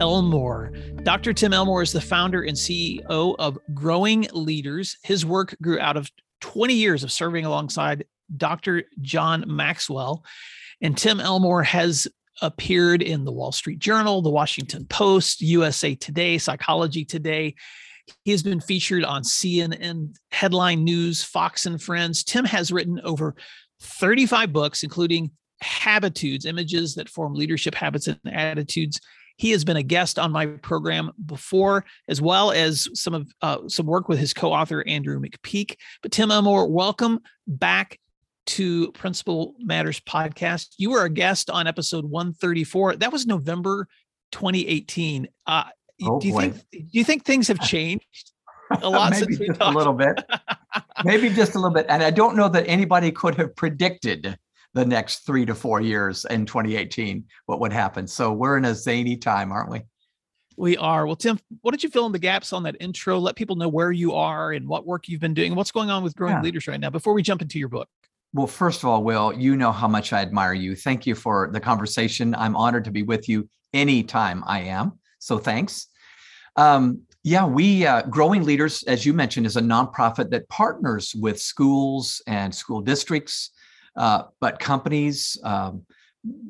Elmore. Dr. Tim Elmore is the founder and CEO of Growing Leaders. His work grew out of 20 years of serving alongside Dr. John Maxwell. And Tim Elmore has appeared in the Wall Street Journal, the Washington Post, USA Today, Psychology Today. He has been featured on CNN headline news, Fox and Friends. Tim has written over 35 books, including Habitudes, images that form leadership habits and attitudes. He has been a guest on my program before, as well as some of uh, some work with his co-author Andrew McPeak. But Tim Elmore, welcome back to Principal Matters podcast. You were a guest on episode 134. That was November 2018. Uh, oh, do you boy. think do you think things have changed a lot Maybe since we just talked? a little bit. Maybe just a little bit. And I don't know that anybody could have predicted the next three to four years in 2018 what would happen. So we're in a zany time, aren't we? We are. Well, Tim, why don't you fill in the gaps on that intro? Let people know where you are and what work you've been doing, what's going on with growing yeah. leaders right now before we jump into your book. Well, first of all, Will, you know how much I admire you. Thank you for the conversation. I'm honored to be with you anytime I am. So thanks. Um, yeah, we uh, Growing Leaders, as you mentioned, is a nonprofit that partners with schools and school districts, uh, but companies, um,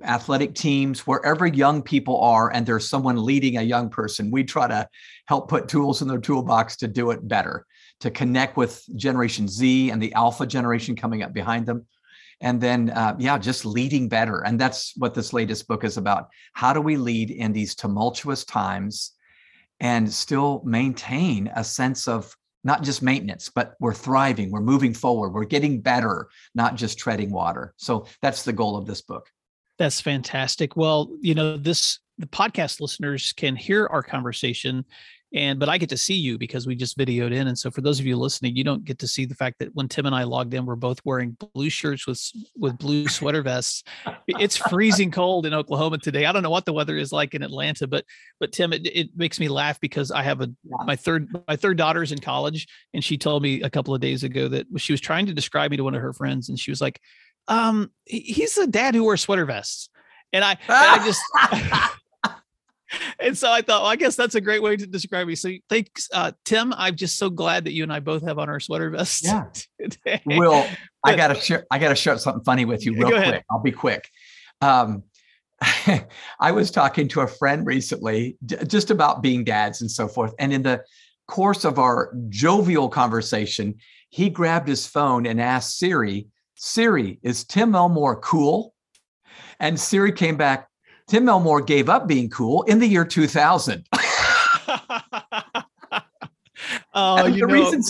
athletic teams, wherever young people are, and there's someone leading a young person, we try to help put tools in their toolbox to do it better, to connect with Generation Z and the Alpha generation coming up behind them. And then, uh, yeah, just leading better. And that's what this latest book is about. How do we lead in these tumultuous times? and still maintain a sense of not just maintenance, but we're thriving, we're moving forward, we're getting better, not just treading water. So that's the goal of this book. That's fantastic. Well, you know, this the podcast listeners can hear our conversation and but I get to see you because we just videoed in. And so for those of you listening, you don't get to see the fact that when Tim and I logged in, we're both wearing blue shirts with with blue sweater vests. it's freezing cold in Oklahoma today. I don't know what the weather is like in Atlanta, but but Tim, it, it makes me laugh because I have a my third my third daughter's in college, and she told me a couple of days ago that she was trying to describe me to one of her friends, and she was like, um, he's a dad who wears sweater vests. And I, and I just and so I thought, well, I guess that's a great way to describe me. So thanks, uh, Tim. I'm just so glad that you and I both have on our sweater vests. Yeah. Today. Will, I gotta share. I gotta share something funny with you, real quick. Ahead. I'll be quick. Um, I was talking to a friend recently, just about being dads and so forth, and in the course of our jovial conversation, he grabbed his phone and asked Siri, "Siri, is Tim Elmore cool?" And Siri came back, Tim Elmore gave up being cool in the year 2000. Oh, the know. reason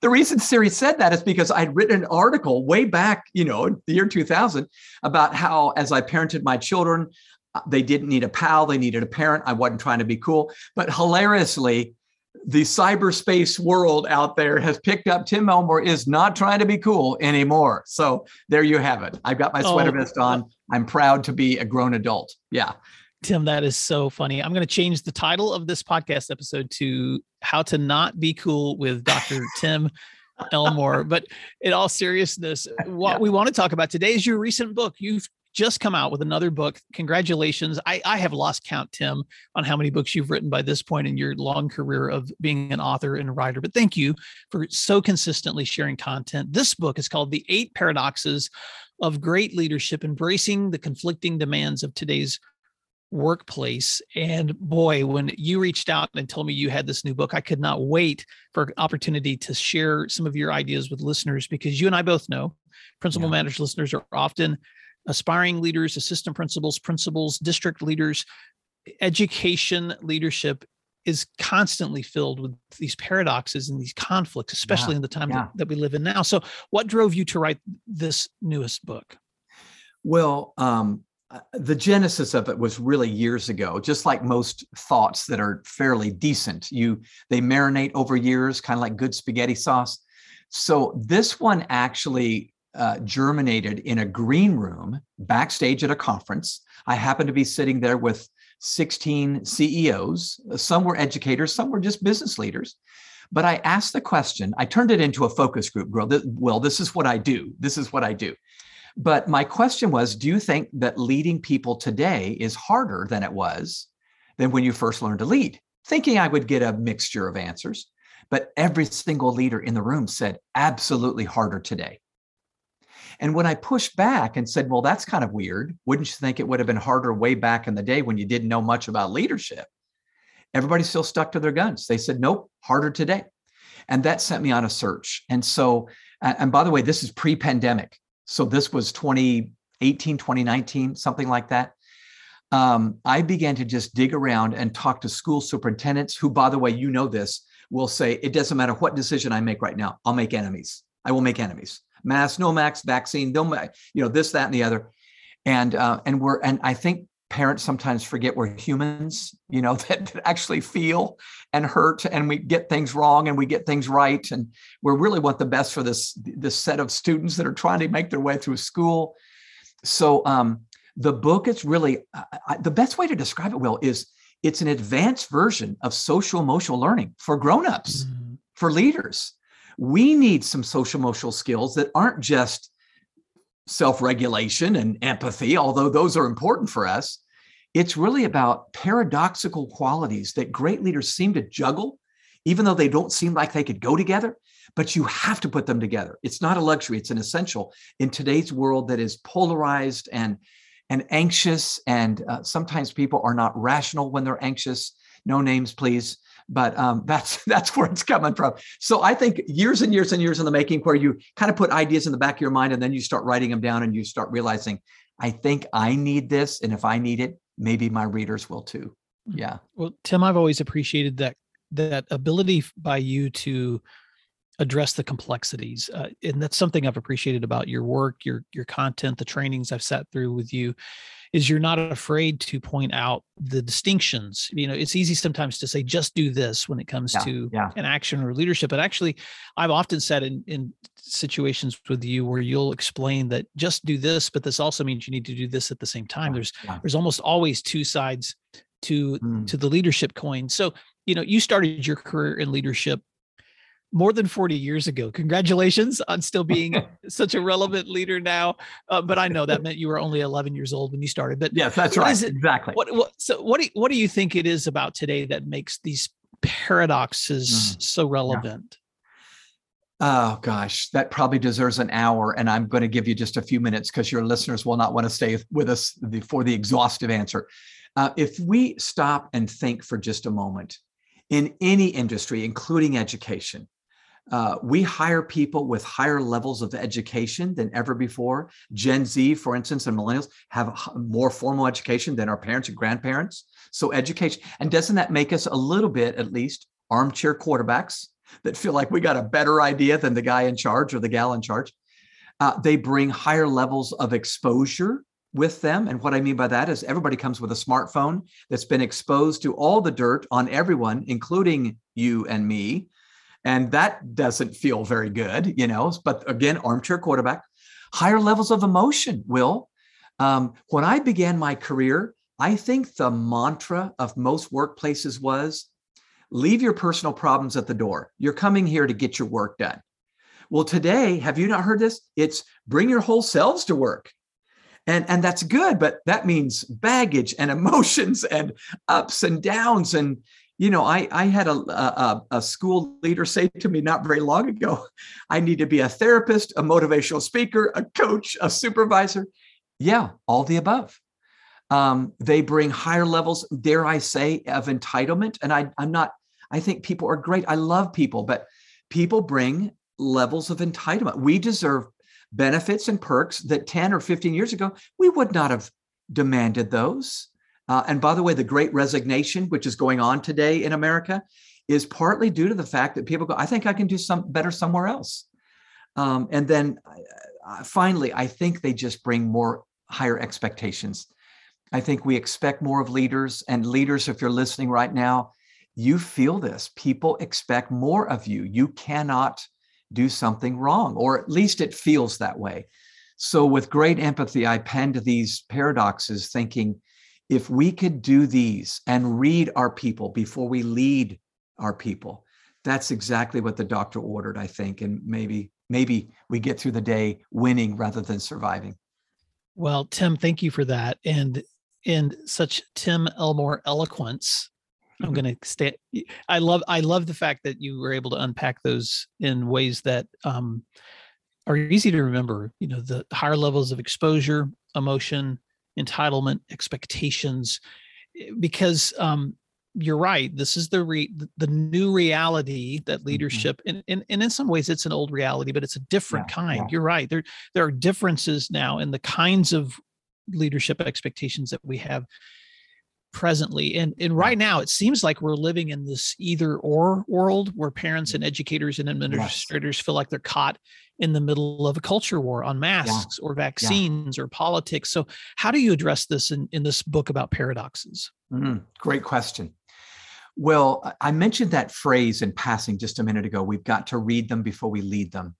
the reason Siri said that is because I'd written an article way back, you know, the year 2000 about how as I parented my children, uh, they didn't need a pal, they needed a parent. I wasn't trying to be cool, but hilariously, the cyberspace world out there has picked up Tim Elmore is not trying to be cool anymore. So there you have it. I've got my oh, sweater oh, vest on. I'm proud to be a grown adult. Yeah. Tim, that is so funny. I'm going to change the title of this podcast episode to How to Not Be Cool with Dr. Tim Elmore. But in all seriousness, what yeah. we want to talk about today is your recent book. You've just come out with another book. Congratulations. I, I have lost count, Tim, on how many books you've written by this point in your long career of being an author and a writer. But thank you for so consistently sharing content. This book is called The Eight Paradoxes of Great Leadership Embracing the Conflicting Demands of Today's workplace and boy when you reached out and told me you had this new book i could not wait for an opportunity to share some of your ideas with listeners because you and i both know principal yeah. managed listeners are often aspiring leaders, assistant principals, principals, district leaders, education leadership is constantly filled with these paradoxes and these conflicts, especially yeah, in the time yeah. that, that, we live in now. So, what drove you to write this newest book? Well, um, uh, the genesis of it was really years ago just like most thoughts that are fairly decent you they marinate over years kind of like good spaghetti sauce so this one actually uh, germinated in a green room backstage at a conference i happened to be sitting there with 16 ceos some were educators some were just business leaders but i asked the question i turned it into a focus group well this is what i do this is what i do but my question was Do you think that leading people today is harder than it was than when you first learned to lead? Thinking I would get a mixture of answers. But every single leader in the room said, Absolutely harder today. And when I pushed back and said, Well, that's kind of weird, wouldn't you think it would have been harder way back in the day when you didn't know much about leadership? Everybody still stuck to their guns. They said, Nope, harder today. And that sent me on a search. And so, and by the way, this is pre pandemic. So this was 2018, 2019, something like that. Um, I began to just dig around and talk to school superintendents who, by the way, you know this, will say, it doesn't matter what decision I make right now, I'll make enemies. I will make enemies. Mass, no max, vaccine, no, you know, this, that, and the other. And uh, and we're and I think parents sometimes forget we're humans, you know, that, that, actually feel and hurt and we get things wrong and we get things right. And we really want the best for this, this set of students that are trying to make their way through school. So um, the book is really, I, the best way to describe it, Will, is it's an advanced version of social emotional learning for grown-ups, mm-hmm. for leaders. We need some social emotional skills that aren't just self regulation and empathy, although those are important for us. It's really about paradoxical qualities that great leaders seem to juggle, even though they don't seem like they could go together. But you have to put them together. It's not a luxury, it's an essential in today's world that is polarized and and anxious and uh, sometimes people are not rational when they're anxious no names please but um, that's that's where it's coming from. So I think years and years and years in the making, where you kind of put ideas in the back of your mind and then you start writing them down and you start realizing, I think I need this, and if I need it, maybe my readers will too. Hmm. Yeah. Well, Tim, I've always appreciated that that ability by you to address the complexities uh, and that's something i've appreciated about your work your your content the trainings i've sat through with you is you're not afraid to point out the distinctions you know it's easy sometimes to say just do this when it comes yeah, to yeah. an action or leadership but actually i've often said in in situations with you where you'll explain that just do this but this also means you need to do this at the same time yeah, there's there's almost always two sides to mm. to the leadership coin so you know you started your career in leadership more than 40 years ago. Congratulations on still being such a relevant leader now. Uh, but I know that meant you were only 11 years old when you started. But yes, that's right. Exactly. What, what, so what do you, what do you think it is about today that makes these paradoxes mm. so relevant? Yeah. Oh gosh, that probably deserves an hour, and I'm going to give you just a few minutes because your listeners will not want to stay with us for the exhaustive answer. Uh, if we stop and think for just a moment, in any industry, including education, uh, we hire people with higher levels of education than ever before. Gen Z, for instance, and millennials have more formal education than our parents and grandparents. So, education, and doesn't that make us a little bit, at least, armchair quarterbacks that feel like we got a better idea than the guy in charge or the gal in charge? Uh, they bring higher levels of exposure with them. And what I mean by that is everybody comes with a smartphone that's been exposed to all the dirt on everyone, including you and me and that doesn't feel very good, you know. But again, armchair quarterback, higher levels of emotion. Will, um, when I began my career, I think the mantra of most workplaces was leave your personal problems at the door. You're coming here to get your work done. Well, today, have you not heard this? It's bring your whole selves to work. And, and that's good, but that means baggage and emotions and ups and downs. And you know, I, I had a, a, a, school leader say to me not very long ago, I need to be a therapist, a motivational speaker, a coach, a supervisor. Yeah, all the above. Um, they bring higher levels, dare I say, of entitlement. And I, I'm not, I think people are great. I love people, but people bring levels of entitlement. We deserve benefits and perks that 10 or 15 years ago, we would not have demanded those. Uh, and by the way, the great resignation, which is going on today in America, is partly due to the fact that people go, I think I can do some better somewhere else. Um, and then uh, uh finally, I think they just bring more higher expectations I think we expect more of leaders, and leaders, if you're listening right now, you feel this. People expect more of you. You cannot do something wrong, or at least it feels that way. So, with great empathy, I penned these paradoxes thinking if we could do these and read our people before we lead our people, that's exactly what the doctor ordered, I think. And maybe, maybe we get through the day winning rather than surviving. Well, Tim, thank you for that. And in such Tim Elmore eloquence, I'm mm-hmm. going to stay. I love, I love the fact that you were able to unpack those in ways that um, are easy to remember. You know, the higher levels of exposure, emotion, entitlement, expectations, because um, you're right. This is the re- the new reality that mm-hmm. leadership, mm-hmm. and, and and in some ways, it's an old reality, but it's a different yeah, kind. Yeah. You're right. There there are differences now in the kinds of leadership expectations that we have presently and and right now it seems like we're living in this either or world where parents and educators and administrators yes. feel like they're caught in the middle of a culture war on masks yeah. or vaccines yeah. or politics. So how do you address this in, in this book about paradoxes? Mm, great question. Well i mentioned that phrase in passing just a minute ago. We've got to read them before we lead them.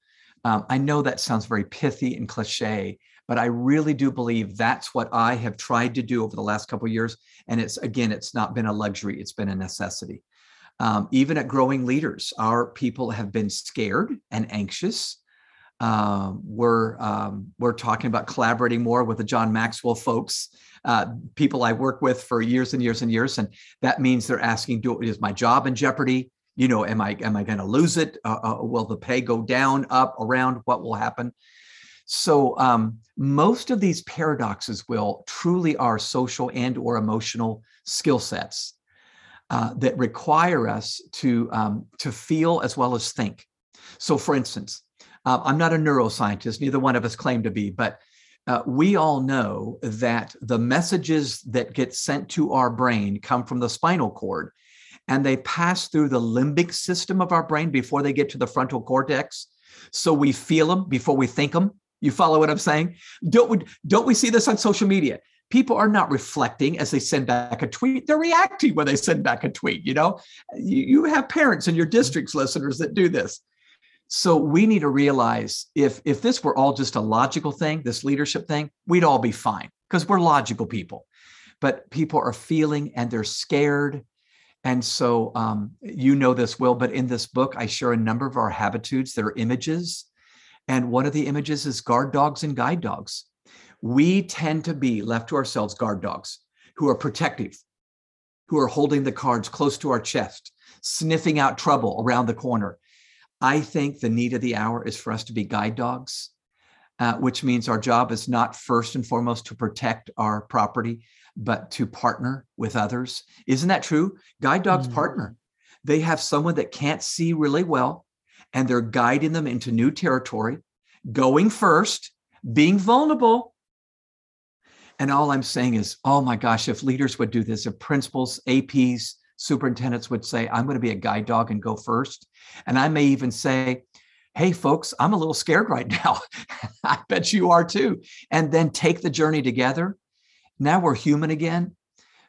Um, i know that sounds very pithy and cliche but I really do believe that's what I have tried to do over the last couple of years. And it's again, it's not been a luxury; it's been a necessity. Um, even at growing leaders, our people have been scared and anxious. Um, we're um, we're talking about collaborating more with the John Maxwell folks, uh, people I work with for years and years and years, and that means they're asking, "Do is my job in jeopardy? You know, am I am I going to lose it? Uh, uh, will the pay go down, up, around? What will happen?" So um, most of these paradoxes will truly are social and or emotional skill sets uh, that require us to um, to feel as well as think. So, for instance, uh, I'm not a neuroscientist; neither one of us claim to be, but uh, we all know that the messages that get sent to our brain come from the spinal cord and they pass through the limbic system of our brain before they get to the frontal cortex. So we feel them before we think them. You follow what I'm saying? Don't we, don't we see this on social media? People are not reflecting as they send back a tweet. They're reacting when they send back a tweet. You know, you, you have parents in your district's listeners that do this. So we need to realize if if this were all just a logical thing, this leadership thing, we'd all be fine because we're logical people. But people are feeling and they're scared. And so um, you know this, Will, but in this book, I share a number of our habitudes. They're images and one of the images is guard dogs and guide dogs. We tend to be left to ourselves guard dogs who are protective, who are holding the cards close to our chest, sniffing out trouble around the corner. I think the need of the hour is for us to be guide dogs, uh, which means our job is not first and foremost to protect our property, but to partner with others. Isn't that true? Guide dogs mm. partner. They have someone that can't see really well and they're guiding them into new territory, going first, being vulnerable. And all I'm saying is, oh my gosh, if leaders would do this, if principals, APs, superintendents would say, I'm going to be a guide dog and go first. And I may even say, hey, folks, I'm a little scared right now. I bet you are too. And then take the journey together. Now we're human again.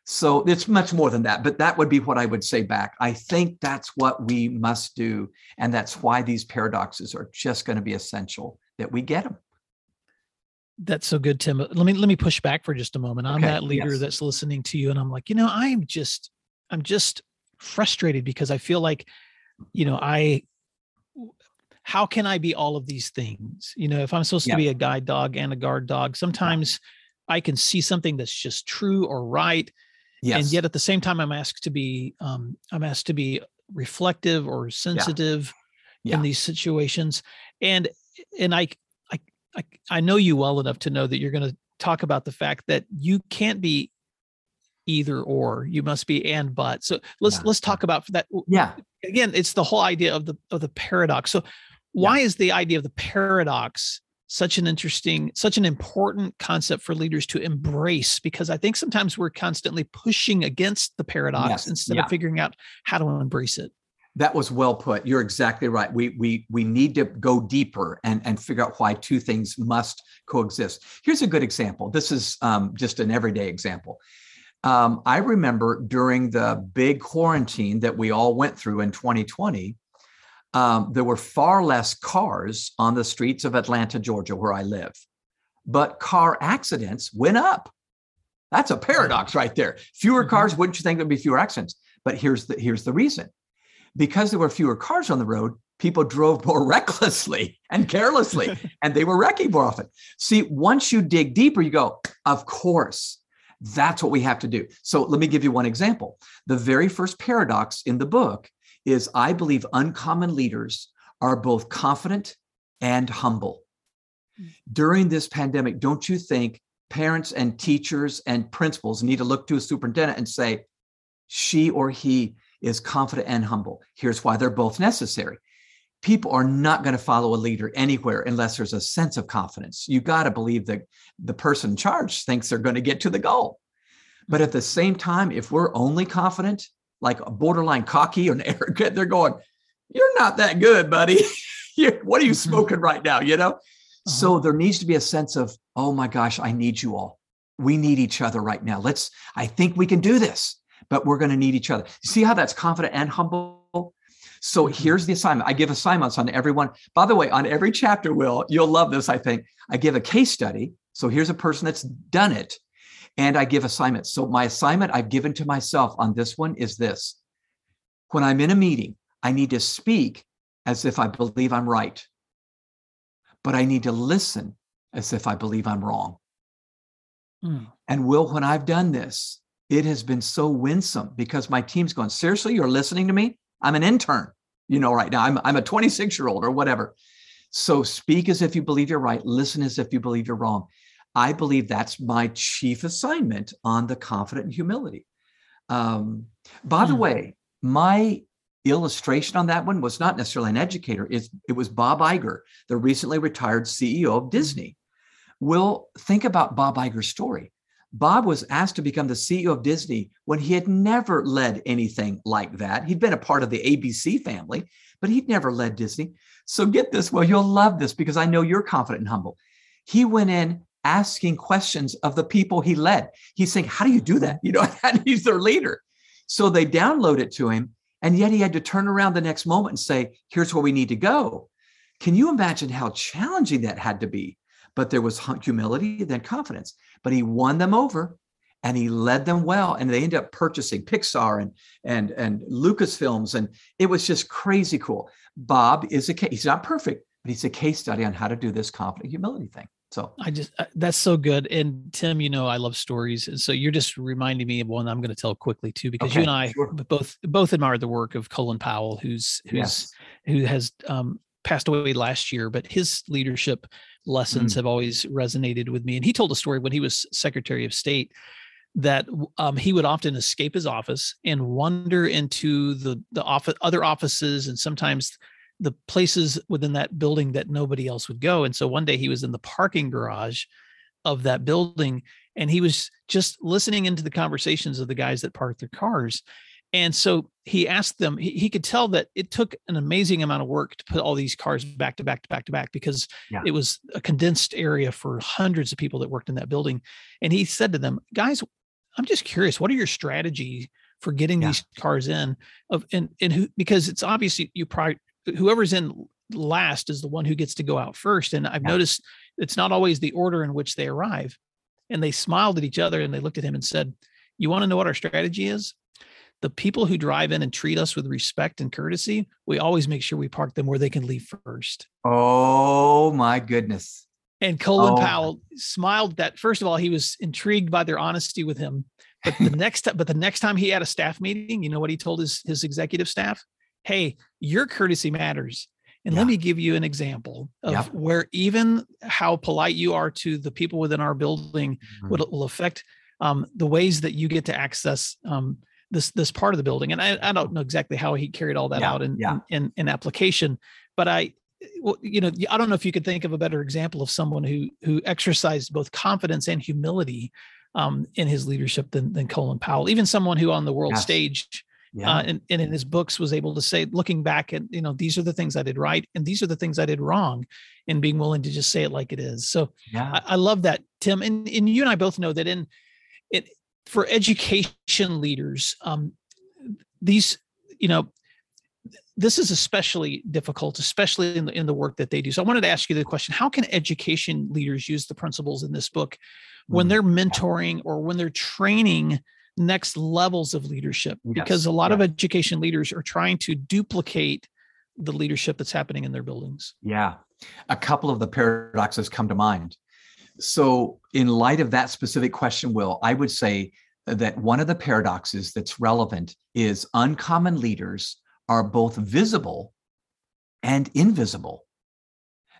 So it's much more than that, but that would be what I would say back. I think that's what we must do. And that's why these paradoxes are just going to be essential that we get them. That's so good, Tim. Let me let me push back for just a moment. I'm okay, that leader yes. that's listening to you, and I'm like, you know, I'm just I'm just frustrated because I feel like, you know, I how can I be all of these things? You know, if I'm supposed yeah. to be a guide dog and a guard dog, sometimes yeah. I can see something that's just true or right Yes. And yet at the same time, I'm asked to be, um, I'm asked to be reflective or sensitive yeah. Yeah. in these situations. And, and I, I, I, I know you well enough to know that you're going to talk about the fact that you can't be either or you must be and but so let's yeah. let's talk about that yeah again it's the whole idea of the of the paradox so why yeah. is the idea of the paradox such an interesting, such an important concept for leaders to embrace because I think sometimes we're constantly pushing against the paradox yes. instead yeah. of figuring out how to embrace it. That was well put. You're exactly right. We we we need to go deeper and and figure out why two things must coexist. Here's a good example. This is um, just an everyday example. Um, I remember during the big quarantine that we all went through in 2020, um, there were far less cars on the streets of Atlanta, Georgia, where I live, but car accidents went up. That's a paradox right there. Fewer mm-hmm. cars, wouldn't you think there'd be fewer accidents? But here's the here's the reason. Because there were fewer cars on the road, people drove more recklessly and carelessly, and they were wrecking more often. See, once you dig deeper, you go, of course, that's what we have to do. So let me give you one example. The very first paradox in the book is I believe uncommon leaders are both confident and humble. Hmm. During this pandemic, don't you think parents and teachers and principals need to look to a superintendent and say, she or he is confident and humble. Here's why they're both necessary. People are not going to follow a leader anywhere unless there's a sense of confidence. You got to believe that the person in charge thinks they're going to get to the goal. But at the same time, if we're only confident, like a borderline cocky or arrogant, they're going, You're not that good, buddy. what are you mm-hmm. smoking right now? You know? Uh-huh. So there needs to be a sense of, oh my gosh, I need you all. We need each other right now. Let's, I think we can do this, but we're going to need each other. See how that's confident and humble? So mm-hmm. here's the assignment. I give assignments on everyone. By the way, on every chapter, Will, you'll love this, I think. I give a case study. So here's a person that's done it. And I give assignments. So my assignment I've given to myself on this one is this. When I'm in a meeting, I need to speak as if I believe I'm right but I need to listen as if I believe I'm wrong. Mm. And Will, when I've done this, it has been so winsome because my team's going, seriously, you're listening to me? I'm an intern, you know, right now. I'm, I'm a 26 year old or whatever. So speak as if you believe you're right, listen as if you believe you're wrong. I believe that's my chief assignment on the confident and humility. Um, by mm. the hmm. way, my illustration on that one was not necessarily an educator. It's, it was Bob Iger, the recently retired CEO of Disney. Will think about Bob Iger's story. Bob was asked to become the CEO of Disney when he had never led anything like that. He'd been a part of the ABC family, but he'd never led Disney. So get this, well, you'll love this because I know you're confident and humble. He went in asking questions of the people he led. He's saying, How do you do that? You know, he's their leader. So they download it to him and yet he had to turn around the next moment and say, here's where we need to go. Can you imagine how challenging that had to be? But there was humility, then confidence. But he won them over and he led them well. And they ended up purchasing Pixar and and and Lucasfilms. And it was just crazy cool. Bob is a case, he's not perfect, but he's a case study on how to do this confident humility thing. So I just uh, that's so good. And Tim, you know I love stories, and so you're just reminding me of one I'm going to tell quickly too, because okay, you and I sure. both both admire the work of Colin Powell, who's who's yes. who has um, passed away last year, but his leadership lessons mm. have always resonated with me. And he told a story when he was Secretary of State that um, he would often escape his office and wander into the the office, other offices, and sometimes the places within that building that nobody else would go. And so one day he was in the parking garage of that building and he was just listening into the conversations of the guys that parked their cars. And so he asked them, he, he could tell that it took an amazing amount of work to put all these cars back to back to back to back because yeah. it was a condensed area for hundreds of people that worked in that building. And he said to them, guys, I'm just curious, what are your strategies for getting yeah. these cars in of and and who because it's obvious you, you probably whoever's in last is the one who gets to go out first. And I've yeah. noticed it's not always the order in which they arrive. And they smiled at each other and they looked at him and said, You want to know what our strategy is? The people who drive in and treat us with respect and courtesy, we always make sure we park them where they can leave first. Oh my goodness. And Colin oh. Powell smiled that first of all, he was intrigued by their honesty with him. But the next but the next time he had a staff meeting, you know what he told his his executive staff? Hey, your courtesy matters. And yeah. let me give you an example of yep. where even how polite you are to the people within our building mm-hmm. will, will affect um, the ways that you get to access um, this this part of the building. And I, I don't know exactly how he carried all that yeah. out in, yeah. in, in, in application, but I well, you know, I don't know if you could think of a better example of someone who who exercised both confidence and humility um, in his leadership than than Colin Powell. Even someone who on the world yes. stage yeah. uh, and, and in his books was able to say, looking back at, you know, these are the things I did right and these are the things I did wrong and being willing to just say it like it is. So yeah. I, I love that, Tim. And, and you and I both know that in it for education leaders, um, these, you know, this is especially difficult, especially in the in the work that they do. So I wanted to ask you the question: How can education leaders use the principles in this book when mm. they're mentoring or when they're training next levels of leadership yes. because a lot yeah. of education leaders are trying to duplicate the leadership that's happening in their buildings. Yeah. A couple of the paradoxes come to mind. So, in light of that specific question, Will, I would say that one of the paradoxes that's relevant is uncommon leaders are both visible and invisible.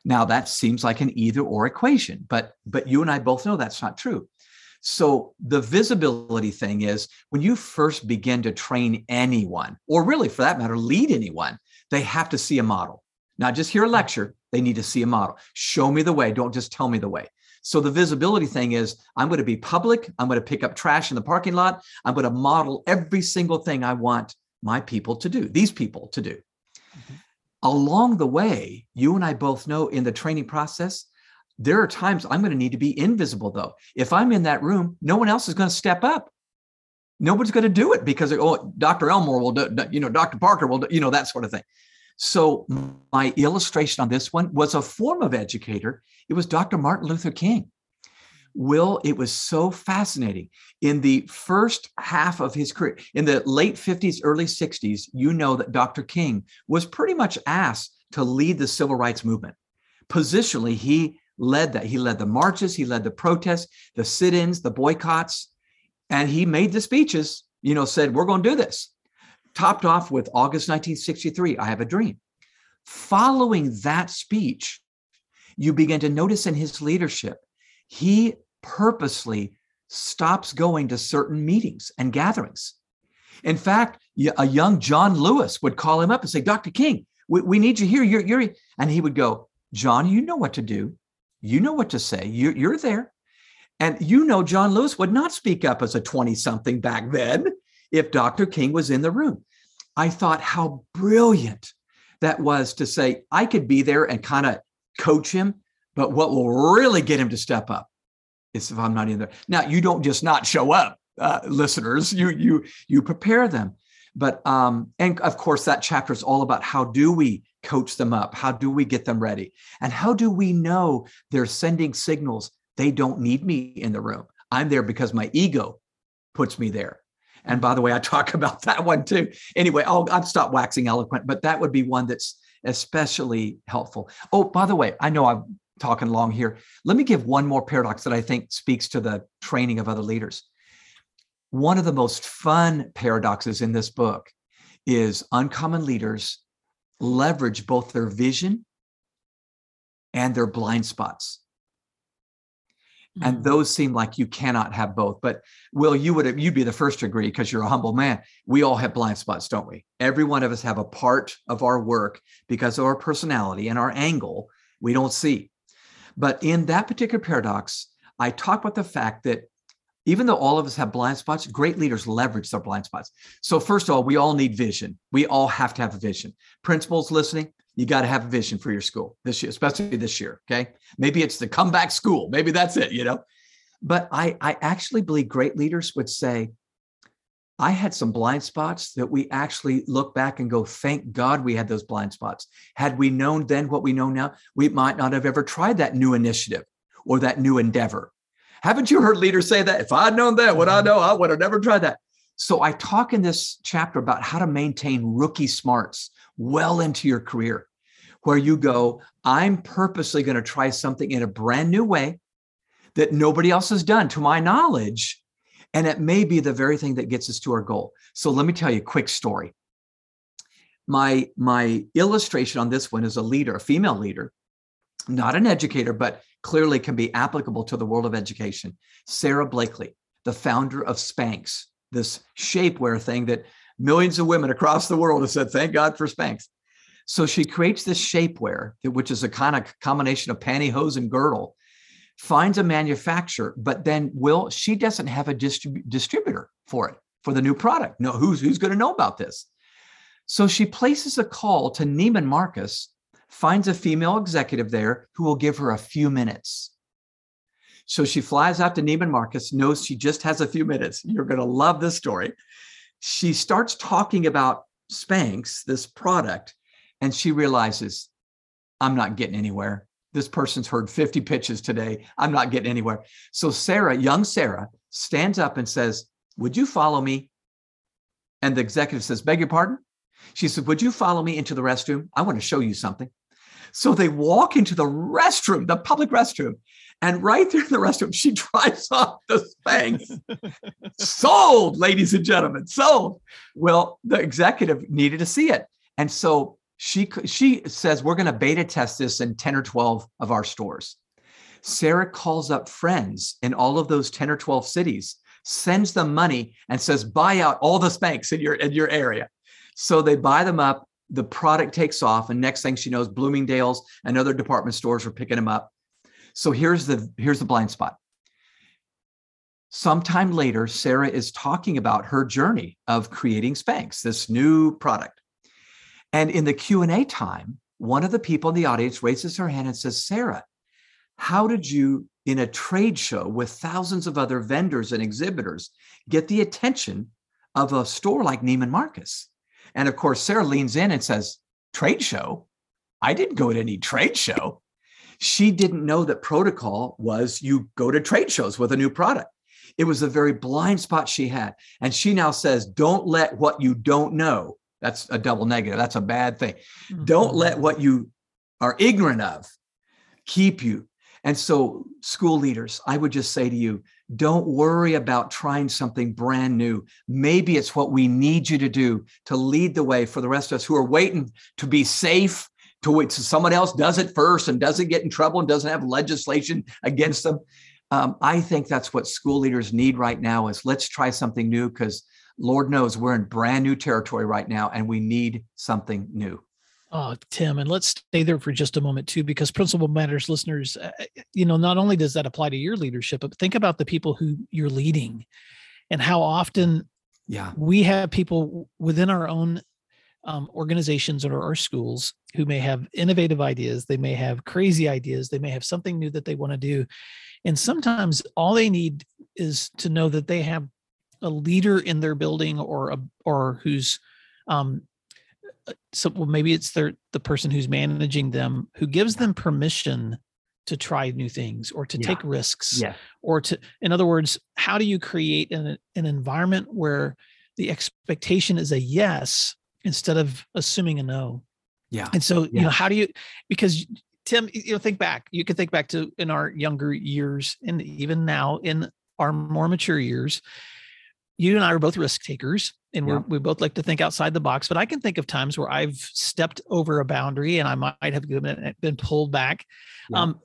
Now that seems like an either or equation, but but you and I both know that's not true. So the visibility thing is when you first begin to train anyone, or really for that matter, lead anyone, they have to see a model. Not just hear a lecture, they need to see a model. Show me the way, don't just tell me the way. So the visibility thing is I'm going to be public, I'm going to pick up trash in the parking lot, I'm going to model every single thing I want my people to do, these people to do. Mm-hmm. Along the way, you and I both know in the training process, there are times I'm going to need to be invisible, though. If I'm in that room, no one else is going to step up. Nobody's going to do it because oh, Dr. Elmore will do, you know, Dr. Parker will do, you know, that sort of thing. So my illustration on this one was a form of educator. It was Dr. Martin Luther King. Will, it was so fascinating. In the first half of his career, in the late 50s, early 60s, you know that Dr. King was pretty much asked to lead the civil rights movement. Positionally, he led that. He led the marches, he led the protests, the sit ins, the boycotts, and he made the speeches, you know, said, We're going to do this. Topped off with August 1963, I Have a Dream. Following that speech, you begin to notice in his leadership, he purposely stops going to certain meetings and gatherings. In fact, a young John Lewis would call him up and say, Dr. King, we, we need you here. You're, you're, and he would go, John, you know what to do. You know what to say. You, you're there. And you know, John Lewis would not speak up as a 20 something back then if Dr. King was in the room. I thought how brilliant that was to say, I could be there and kind of coach him, but what will really get him to step up is if I'm not in there. Now, you don't just not show up, uh, listeners. You you you prepare them. But um, and of course, that chapter is all about how do we coach them up? How do we get them ready? And how do we know they're sending signals they don't need me in the room? I'm there because my ego puts me there. And by the way, I talk about that one too. Anyway, I'll, I'll stop waxing eloquent, but that would be one that's especially helpful. Oh, by the way, I know I'm talking long here. Let me give one more paradox that I think speaks to the training of other leaders. One of the most fun paradoxes in this book is uncommon leaders leverage both their vision and their blind spots. Mm-hmm. And those seem like you cannot have both. But Will, you would you'd be the first to agree because you're a humble man. We all have blind spots, don't we? Every one of us have a part of our work because of our personality and our angle we don't see. But in that particular paradox, I talk about the fact that even though all of us have blind spots, great leaders leverage their blind spots. So, first of all, we all need vision. We all have to have a vision. Principals listening, you got to have a vision for your school this year, especially this year. Okay. Maybe it's the comeback school. Maybe that's it, you know. But I, I actually believe great leaders would say, I had some blind spots that we actually look back and go, thank God we had those blind spots. Had we known then what we know now, we might not have ever tried that new initiative or that new endeavor haven't you heard leaders say that? If I'd known that, what I mm-hmm. know, I would have never tried that. So I talk in this chapter about how to maintain rookie smarts well into your career, where you go, I'm purposely going to try something in a brand new way that nobody else has done to my knowledge. And it may be the very thing that gets us to our goal. So let me tell you a quick story. My, my illustration on this one is a leader, a female leader, not an educator, but clearly can be applicable to the world of education. Sara Blakely, the founder of Spanx, this shapewear thing that millions of women across the world have said, thank God for Spanx. So she creates this shapewear, which is a kind of combination of pantyhose and girdle, finds a manufacturer, but then will she doesn't have a distrib- distributor for it for the new product. No, who's who's going to know about this? So she places a call to Neiman Marcus, finds a female executive there who will give her a few minutes. So she flies out to Neiman Marcus, knows she just has a few minutes. You're going to love this story. She starts talking about Spanx, this product, and she realizes, I'm not getting anywhere. This person's heard 50 pitches today. I'm not getting anywhere. So Sara, young Sara, stands up and says, Would you follow me? And the executive says, Beg your pardon? She said, Would you follow me into the restroom? I want to show you something. So they walk into the restroom, the public restroom, and right there in the restroom, she drives off the Spanx. sold, ladies and gentlemen, sold. Well, the executive needed to see it. And so she she says we're going to beta test this in 10 or 12 of our stores. Sara calls up friends in all of those 10 or 12 cities, sends them money and says buy out all the Spanx in your in your area. So they buy them up, the product takes off and next thing she knows Bloomingdale's and other department stores are picking them up. So here's the here's the blind spot. Sometime later Sara is talking about her journey of creating Spanx, this new product. And in the Q&A time, one of the people in the audience raises her hand and says, "Sara, how did you in a trade show with thousands of other vendors and exhibitors get the attention of a store like Neiman Marcus?" And of course, Sara leans in and says, "Trade show? I didn't go to any trade show." She didn't know that protocol was you go to trade shows with a new product. It was a very blind spot she had. And she now says, don't let what you don't know that's a double negative. That's a bad thing. Mm-hmm. Don't let what you are ignorant of keep you. And so, school leaders, I would just say to you, don't worry about trying something brand new. Maybe it's what we need you to do to lead the way for the rest of us who are waiting to be safe, to wait so someone else does it first and doesn't get in trouble and doesn't have legislation against them. Um, I think that's what school leaders need right now is let's try something new because Lord knows we're in brand new territory right now and we need something new. Oh, Tim, and let's stay there for just a moment too, because Principal Matters listeners, uh, you know, not only does that apply to your leadership, but think about the people who you're leading and how often yeah. we have people within our own um, organizations or our schools who may have innovative ideas, they may have crazy ideas, they may have something new that they want to do. And sometimes all they need is to know that they have a leader in their building or a or who's um uh, so well, maybe it's their the person who's managing them who gives them permission to try new things or to yeah. take risks yeah. or to in other words how do you create an, an environment where the expectation is a yes instead of assuming a no yeah and so yeah. you know how do you because tim you know think back you can think back to in our younger years and even now in our more mature years you and I are both risk takers and yeah. we both like to think outside the box, but I can think of times where I've stepped over a boundary and I might have been, been pulled back. Yeah. Um,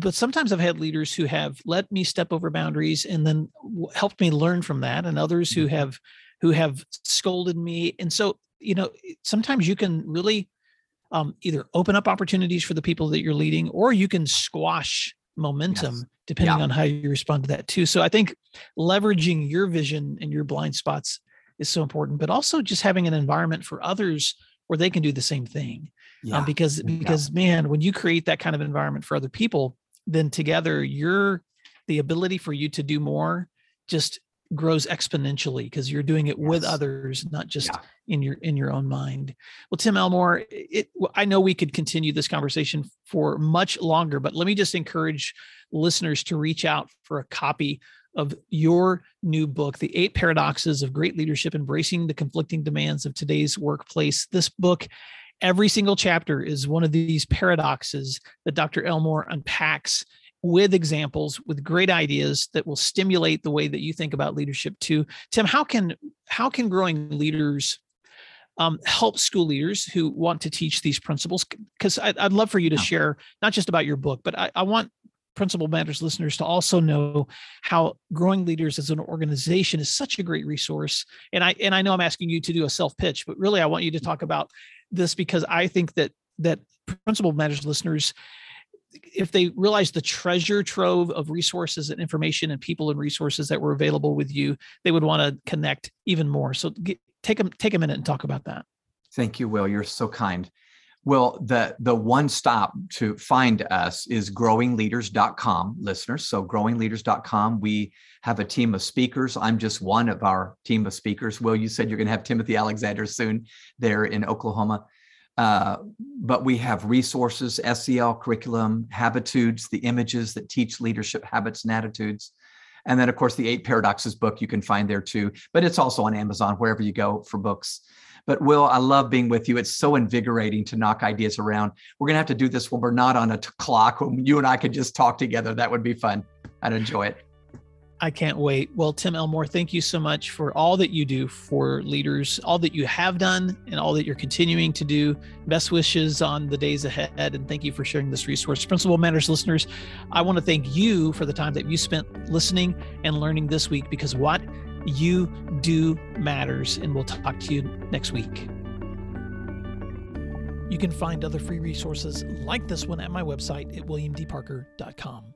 but sometimes I've had leaders who have let me step over boundaries and then helped me learn from that, and others who mm-hmm. have who have scolded me. And so, you know, sometimes you can really um, either open up opportunities for the people that you're leading, or you can squash momentum yes. depending yeah. on how you respond to that too. So I think leveraging your vision and your blind spots is so important, but also just having an environment for others where they can do the same thing. Um, yeah. Um, because because yeah. man, when you create that kind of environment for other people, then together you're the ability for you to do more just grows exponentially because you're doing it yes. with others not just yeah. in your in your own mind well tim elmore it i know we could continue this conversation for much longer but let me just encourage listeners to reach out for a copy of your new book the eight paradoxes of great leadership embracing the conflicting demands of today's workplace this book every single chapter is one of these paradoxes that dr elmore unpacks with examples with great ideas that will stimulate the way that you think about leadership too. Tim how can how can growing leaders um, help school leaders who want to teach these principles? Because I'd, I'd, love for you to share not just about your book but I, I want principal matters listeners to also know how growing leaders as an organization is such a great resource. And i and i know i'm asking you to do a self pitch but really i want you to talk about this because i think that that principal matters listeners if they realize the treasure trove of resources and information and people and resources that were available with you, they would want to connect even more. So get, take a take a minute and talk about that. Thank you, Will. You're so kind. Well, the the one stop to find us is growingleaders.com, listeners. So growingleaders.com. We have a team of speakers. I'm just one of our team of speakers. Will, you said you're going to have Timothy Alexander soon there in Oklahoma. Uh, but we have resources, SEL curriculum, habitudes, the images that teach leadership habits and attitudes. And then, of course, the Eight Paradoxes book you can find there too. But it's also on Amazon, wherever you go for books. But Will, I love being with you. It's so invigorating to knock ideas around. We're going to have to do this when we're not on a t- clock, when you and I could just talk together. That would be fun. I'd enjoy it. I can't wait. Well, Tim Elmore, thank you so much for all that you do for leaders, all that you have done, and all that you're continuing to do. Best wishes on the days ahead. And thank you for sharing this resource. Principal Matters listeners, I want to thank you for the time that you spent listening and learning this week because what you do matters. And we'll talk to you next week. You can find other free resources like this one at my website at williamdparker.com.